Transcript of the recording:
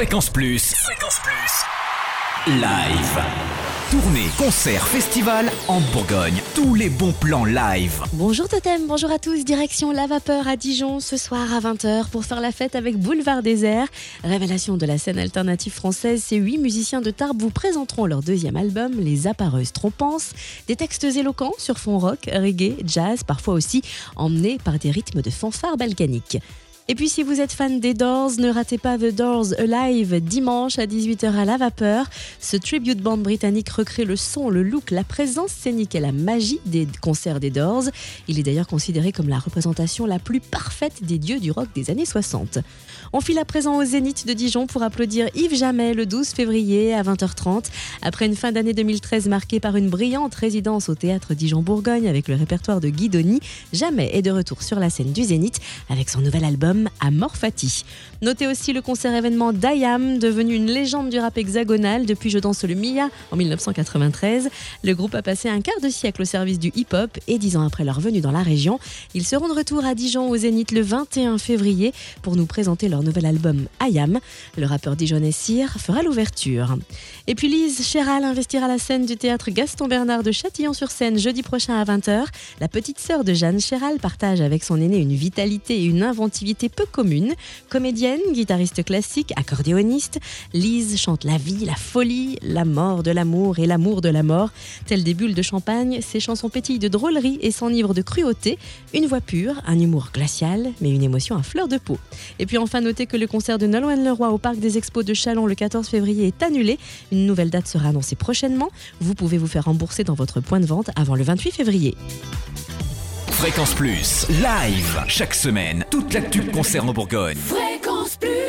Fréquence Plus. Fréquence Plus. Live. Tournée, concert, festival en Bourgogne. Tous les bons plans live. Bonjour Totem, bonjour à tous. Direction La Vapeur à Dijon ce soir à 20h pour faire la fête avec Boulevard Désert. Révélation de la scène alternative française, ces huit musiciens de Tarbes vous présenteront leur deuxième album, Les Appareuses Trompances. Des textes éloquents sur fond rock, reggae, jazz, parfois aussi emmenés par des rythmes de fanfare balkanique. Et puis si vous êtes fan des Doors, ne ratez pas The Doors Alive dimanche à 18h à la vapeur. Ce tribute band britannique recrée le son, le look, la présence scénique et la magie des concerts des Doors. Il est d'ailleurs considéré comme la représentation la plus parfaite des dieux du rock des années 60. On file à présent au Zénith de Dijon pour applaudir Yves Jamais le 12 février à 20h30. Après une fin d'année 2013 marquée par une brillante résidence au théâtre Dijon-Bourgogne avec le répertoire de Guidoni, Jamais est de retour sur la scène du Zénith avec son nouvel album à Morfati. Notez aussi le concert événement d'Ayam, devenu une légende du rap hexagonal depuis Je danse le Mia en 1993. Le groupe a passé un quart de siècle au service du hip-hop et dix ans après leur venue dans la région, ils seront de retour à Dijon au Zénith le 21 février pour nous présenter leur nouvel album Ayam. Le rappeur dijonnais Cyr fera l'ouverture. Et puis Lise Chéral investira la scène du théâtre Gaston Bernard de Châtillon-sur-Seine jeudi prochain à 20h. La petite sœur de Jeanne Chéral partage avec son aîné une vitalité et une inventivité peu commune. Comédienne, guitariste classique, accordéoniste, Lise chante la vie, la folie, la mort de l'amour et l'amour de la mort. Telles des bulles de champagne, ses chansons pétillent de drôlerie et s'enivrent de cruauté. Une voix pure, un humour glacial, mais une émotion à fleur de peau. Et puis enfin, notez que le concert de Nolwenn Leroy au Parc des Expos de Chalon le 14 février est annulé. Une nouvelle date sera annoncée prochainement. Vous pouvez vous faire rembourser dans votre point de vente avant le 28 février. Fréquence Plus, live, chaque semaine, toute l'actu concert en Bourgogne. Fréquence Plus